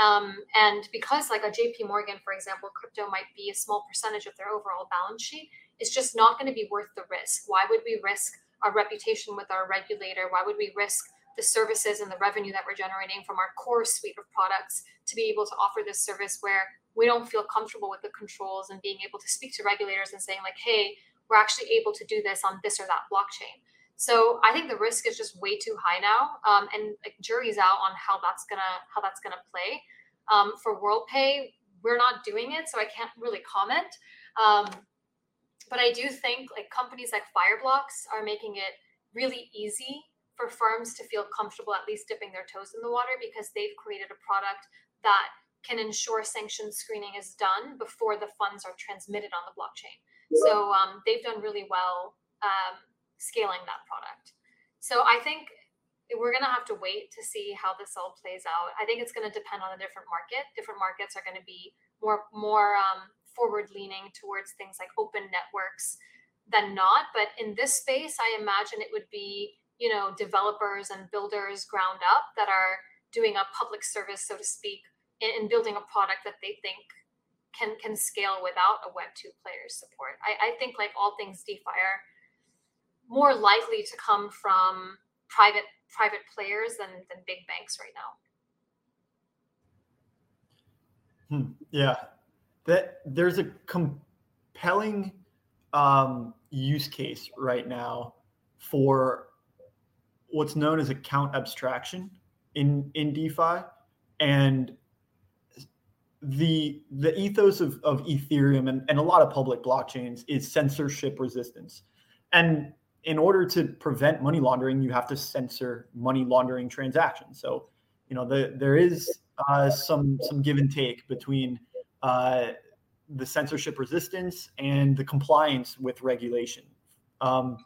Um, and because, like a JP Morgan, for example, crypto might be a small percentage of their overall balance sheet, it's just not going to be worth the risk. Why would we risk our reputation with our regulator? Why would we risk the services and the revenue that we're generating from our core suite of products to be able to offer this service where we don't feel comfortable with the controls and being able to speak to regulators and saying like hey we're actually able to do this on this or that blockchain so i think the risk is just way too high now um, and like jury's out on how that's gonna how that's gonna play um, for worldpay we're not doing it so i can't really comment um, but i do think like companies like fireblocks are making it really easy for firms to feel comfortable at least dipping their toes in the water because they've created a product that can ensure sanction screening is done before the funds are transmitted on the blockchain. So um, they've done really well um, scaling that product. So I think we're going to have to wait to see how this all plays out. I think it's going to depend on a different market. Different markets are going to be more more um, forward leaning towards things like open networks than not. But in this space, I imagine it would be you know developers and builders ground up that are doing a public service so to speak in, in building a product that they think can can scale without a web 2 player's support I, I think like all things defi are more likely to come from private private players than than big banks right now hmm. yeah that there's a compelling um, use case right now for what's known as account abstraction in in DeFi, and the the ethos of, of Ethereum and, and a lot of public blockchains is censorship resistance. And in order to prevent money laundering, you have to censor money laundering transactions. So, you know, the, there is uh, some some give and take between uh, the censorship resistance and the compliance with regulation. Um,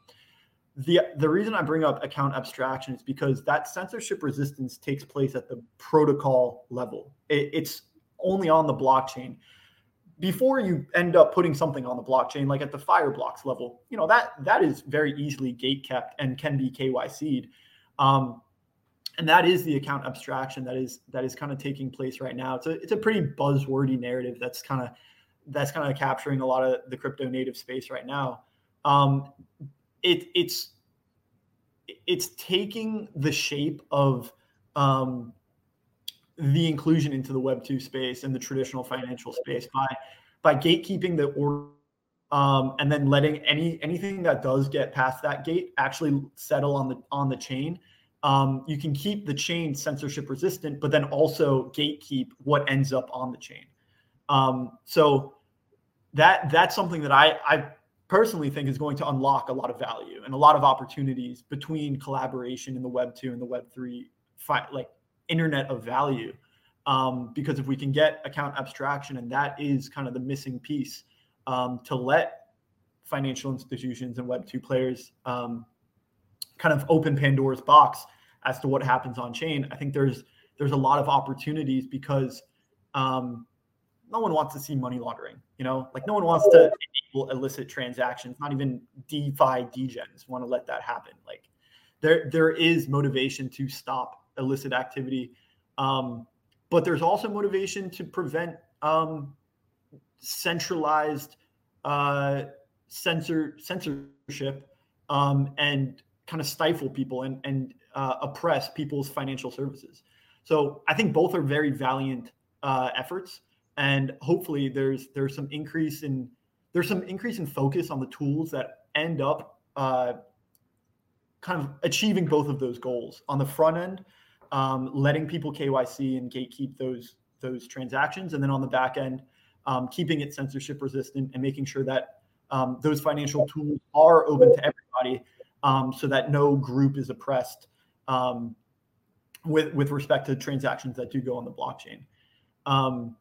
the the reason I bring up account abstraction is because that censorship resistance takes place at the protocol level. It, it's only on the blockchain. Before you end up putting something on the blockchain, like at the Fireblocks level, you know that that is very easily gate kept and can be KYC'd. Um, and that is the account abstraction that is that is kind of taking place right now. It's a it's a pretty buzzwordy narrative that's kind of that's kind of capturing a lot of the crypto native space right now. Um, it it's it's taking the shape of um, the inclusion into the Web two space and the traditional financial space by by gatekeeping the order um, and then letting any anything that does get past that gate actually settle on the on the chain. Um, you can keep the chain censorship resistant, but then also gatekeep what ends up on the chain. Um, so that that's something that I I personally think is going to unlock a lot of value and a lot of opportunities between collaboration in the web 2 and the web 3 fi- like internet of value um, because if we can get account abstraction and that is kind of the missing piece um, to let financial institutions and web 2 players um, kind of open pandora's box as to what happens on chain i think there's there's a lot of opportunities because um, no one wants to see money laundering you know like no one wants to illicit transactions, not even DeFi degens want to let that happen. Like there, there is motivation to stop illicit activity. Um, but there's also motivation to prevent um, centralized uh, censor censorship um, and kind of stifle people and, and uh, oppress people's financial services. So I think both are very valiant uh, efforts, and hopefully there's there's some increase in there's some increase in focus on the tools that end up uh, kind of achieving both of those goals on the front end, um, letting people KYC and gatekeep those those transactions, and then on the back end, um, keeping it censorship resistant and making sure that um, those financial tools are open to everybody, um, so that no group is oppressed um, with with respect to transactions that do go on the blockchain. Um,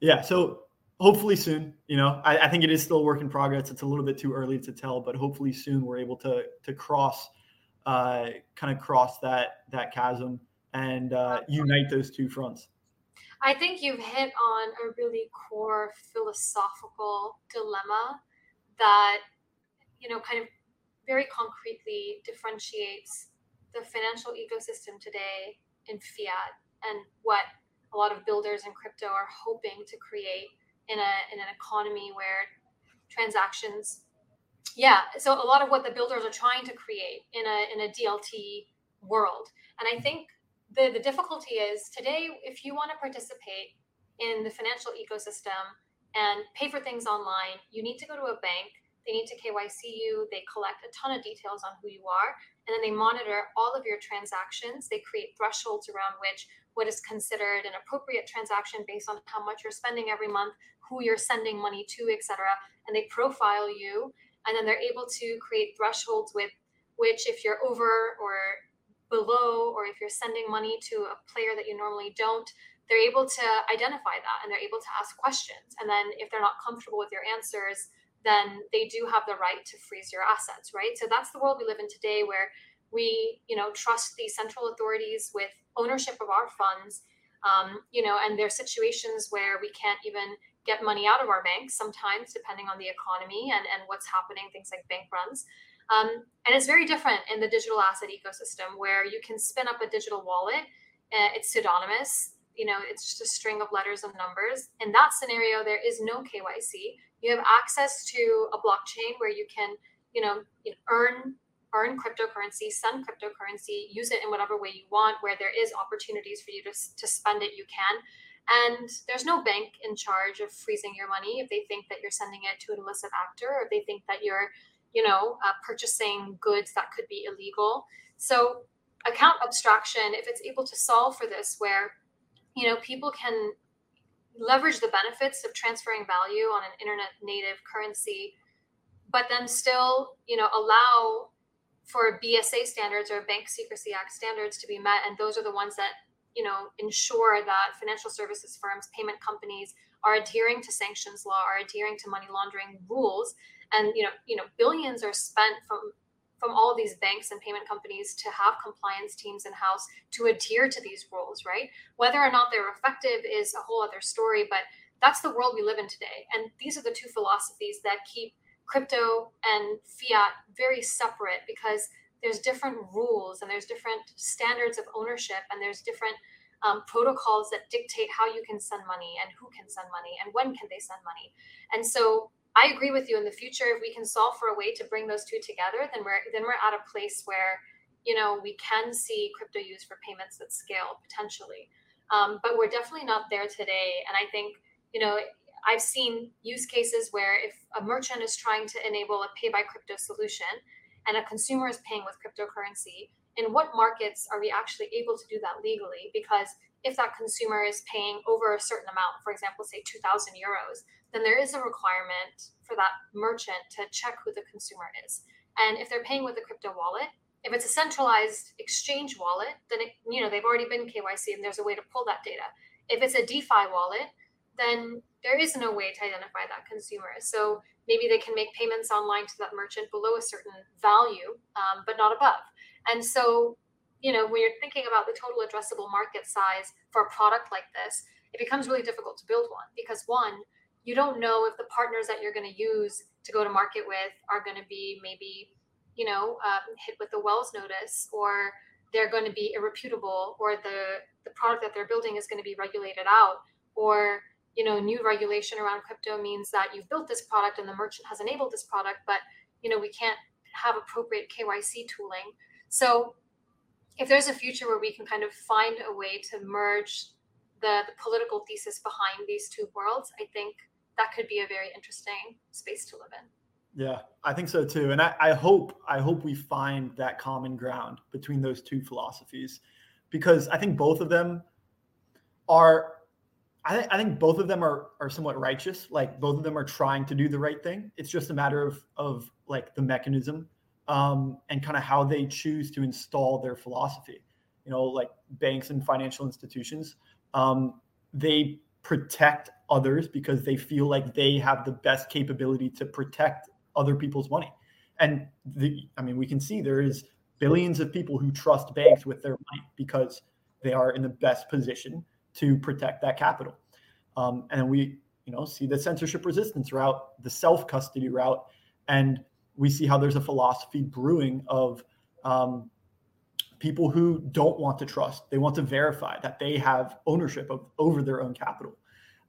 yeah, so hopefully soon. You know, I, I, think it is still a work in progress. It's a little bit too early to tell, but hopefully soon we're able to to cross, uh, kind of cross that that chasm and uh, unite those two fronts. I think you've hit on a really core philosophical dilemma that, you know, kind of very concretely differentiates the financial ecosystem today in fiat and what a lot of builders in crypto are hoping to create in a in an economy where transactions yeah so a lot of what the builders are trying to create in a in a dlt world and i think the the difficulty is today if you want to participate in the financial ecosystem and pay for things online you need to go to a bank they need to kyc you they collect a ton of details on who you are and then they monitor all of your transactions they create thresholds around which what is considered an appropriate transaction based on how much you're spending every month, who you're sending money to, etc. And they profile you, and then they're able to create thresholds with which, if you're over or below, or if you're sending money to a player that you normally don't, they're able to identify that and they're able to ask questions. And then if they're not comfortable with your answers, then they do have the right to freeze your assets, right? So that's the world we live in today where we you know trust the central authorities with ownership of our funds um, you know and there's situations where we can't even get money out of our banks sometimes depending on the economy and, and what's happening things like bank runs um, and it's very different in the digital asset ecosystem where you can spin up a digital wallet uh, it's pseudonymous you know it's just a string of letters and numbers in that scenario there is no kyc you have access to a blockchain where you can you know, you know earn earn cryptocurrency, send cryptocurrency, use it in whatever way you want. Where there is opportunities for you to, to spend it, you can. And there's no bank in charge of freezing your money if they think that you're sending it to an illicit actor or if they think that you're, you know, uh, purchasing goods that could be illegal. So account abstraction, if it's able to solve for this, where, you know, people can leverage the benefits of transferring value on an internet native currency but then still you know allow for BSA standards or Bank Secrecy Act standards to be met, and those are the ones that you know ensure that financial services firms, payment companies are adhering to sanctions law, are adhering to money laundering rules, and you know you know billions are spent from from all these banks and payment companies to have compliance teams in house to adhere to these rules, right? Whether or not they're effective is a whole other story, but that's the world we live in today. And these are the two philosophies that keep crypto and fiat very separate because there's different rules and there's different standards of ownership and there's different um, protocols that dictate how you can send money and who can send money and when can they send money. And so i agree with you in the future if we can solve for a way to bring those two together then we're then we're at a place where you know we can see crypto used for payments that scale potentially. Um, but we're definitely not there today. And i think you know I've seen use cases where if a merchant is trying to enable a pay by crypto solution and a consumer is paying with cryptocurrency, in what markets are we actually able to do that legally? Because if that consumer is paying over a certain amount, for example, say 2,000 euros, then there is a requirement for that merchant to check who the consumer is. And if they're paying with a crypto wallet, if it's a centralized exchange wallet, then it, you know they've already been KYC and there's a way to pull that data. If it's a DeFi wallet, then there is no way to identify that consumer. So maybe they can make payments online to that merchant below a certain value, um, but not above. And so, you know, when you're thinking about the total addressable market size for a product like this, it becomes really difficult to build one because one, you don't know if the partners that you're going to use to go to market with are going to be maybe, you know, um, hit with the Wells notice or they're going to be irreputable or the the product that they're building is going to be regulated out or you know new regulation around crypto means that you've built this product and the merchant has enabled this product but you know we can't have appropriate kyc tooling. So if there's a future where we can kind of find a way to merge the, the political thesis behind these two worlds i think that could be a very interesting space to live in. Yeah i think so too. And I, I hope i hope we find that common ground between those two philosophies because i think both of them are I, th- I think both of them are are somewhat righteous. Like both of them are trying to do the right thing. It's just a matter of of like the mechanism um, and kind of how they choose to install their philosophy. You know, like banks and financial institutions, um, they protect others because they feel like they have the best capability to protect other people's money. And the, I mean, we can see there is billions of people who trust banks with their money because they are in the best position to protect that capital. Um, and we, you know, see the censorship resistance route, the self custody route, and we see how there's a philosophy brewing of um, people who don't want to trust. They want to verify that they have ownership of over their own capital.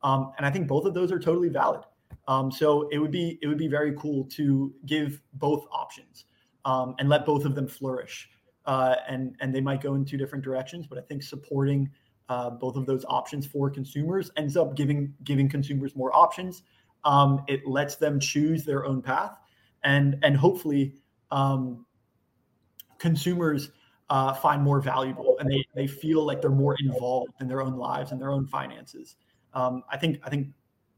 Um, and I think both of those are totally valid. Um, so it would be it would be very cool to give both options um, and let both of them flourish. Uh, and and they might go in two different directions, but I think supporting uh, both of those options for consumers ends up giving giving consumers more options. Um, it lets them choose their own path, and and hopefully um, consumers uh, find more valuable and they they feel like they're more involved in their own lives and their own finances. Um, I think I think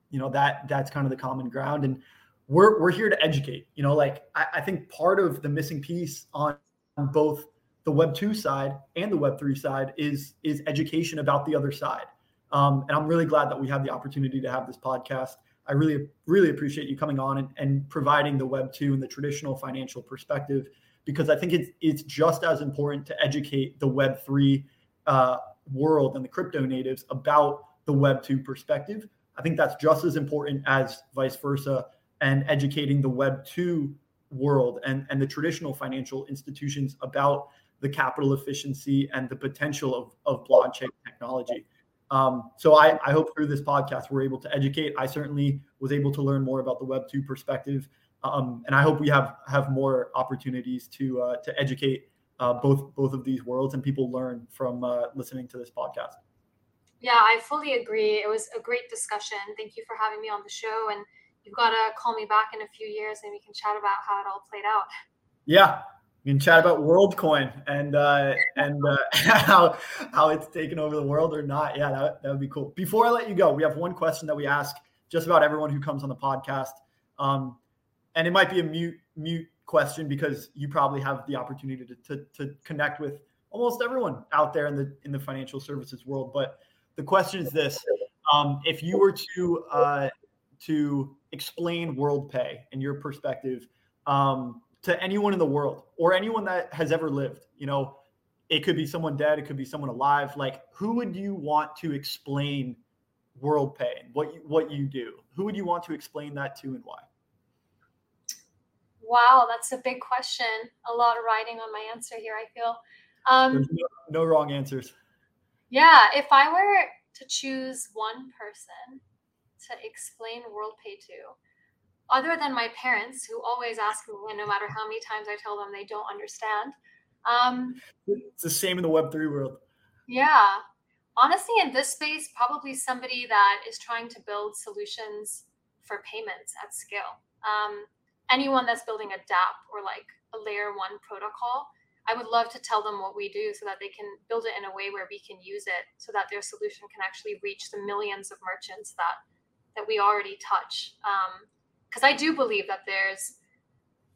you know that that's kind of the common ground and we're we're here to educate you know like i, I think part of the missing piece on, on both the web 2 side and the web 3 side is is education about the other side. Um, and i'm really glad that we have the opportunity to have this podcast. I really really appreciate you coming on and, and providing the web 2 and the traditional financial perspective because i think it's it's just as important to educate the web 3 uh, world and the crypto natives about the web 2 perspective. I think that's just as important as vice versa and educating the Web 2 world and, and the traditional financial institutions about the capital efficiency and the potential of, of blockchain technology. Um, so I, I, hope through this podcast we're able to educate. I certainly was able to learn more about the Web 2 perspective. Um, and I hope we have have more opportunities to uh, to educate uh, both both of these worlds and people learn from uh, listening to this podcast. Yeah, I fully agree. It was a great discussion. Thank you for having me on the show. And you've got to call me back in a few years and we can chat about how it all played out. Yeah, can chat about WorldCoin and uh, and uh, how how it's taken over the world or not. Yeah, that, that would be cool. Before I let you go, we have one question that we ask just about everyone who comes on the podcast, um, and it might be a mute mute question because you probably have the opportunity to, to, to connect with almost everyone out there in the in the financial services world, but the question is this: um, If you were to uh, to explain WorldPay in your perspective um, to anyone in the world or anyone that has ever lived, you know, it could be someone dead, it could be someone alive. Like, who would you want to explain WorldPay and what you, what you do? Who would you want to explain that to and why? Wow, that's a big question. A lot of writing on my answer here. I feel. Um, no, no wrong answers. Yeah, if I were to choose one person to explain world pay to, other than my parents, who always ask me, and no matter how many times I tell them they don't understand. Um, it's the same in the Web3 world. Yeah. Honestly, in this space, probably somebody that is trying to build solutions for payments at scale. Um, anyone that's building a DApp or like a layer one protocol I would love to tell them what we do so that they can build it in a way where we can use it so that their solution can actually reach the millions of merchants that that we already touch. Because I do believe that there's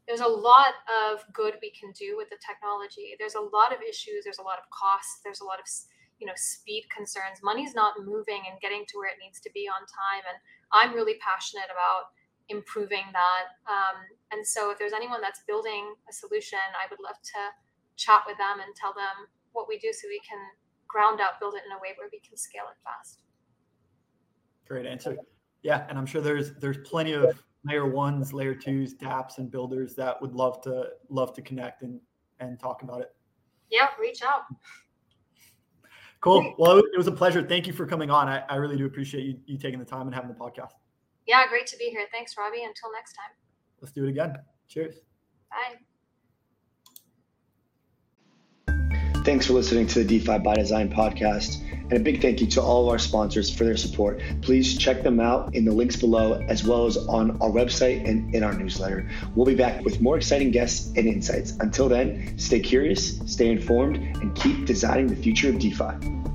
there's a lot of good we can do with the technology. There's a lot of issues. There's a lot of costs. There's a lot of you know speed concerns. Money's not moving and getting to where it needs to be on time. And I'm really passionate about improving that. Um, and so if there's anyone that's building a solution, I would love to chat with them and tell them what we do so we can ground up build it in a way where we can scale it fast great answer yeah and i'm sure there's there's plenty of layer ones layer twos dapps and builders that would love to love to connect and and talk about it. Yeah reach out. Cool. Well it was a pleasure. Thank you for coming on. I, I really do appreciate you, you taking the time and having the podcast. Yeah great to be here. Thanks robbie. Until next time. Let's do it again. Cheers. Bye Thanks for listening to the DeFi by Design podcast. And a big thank you to all of our sponsors for their support. Please check them out in the links below, as well as on our website and in our newsletter. We'll be back with more exciting guests and insights. Until then, stay curious, stay informed, and keep designing the future of DeFi.